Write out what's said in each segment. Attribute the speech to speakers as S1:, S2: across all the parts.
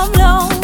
S1: Oh.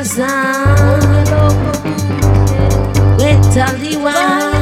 S2: corazón, all the igual.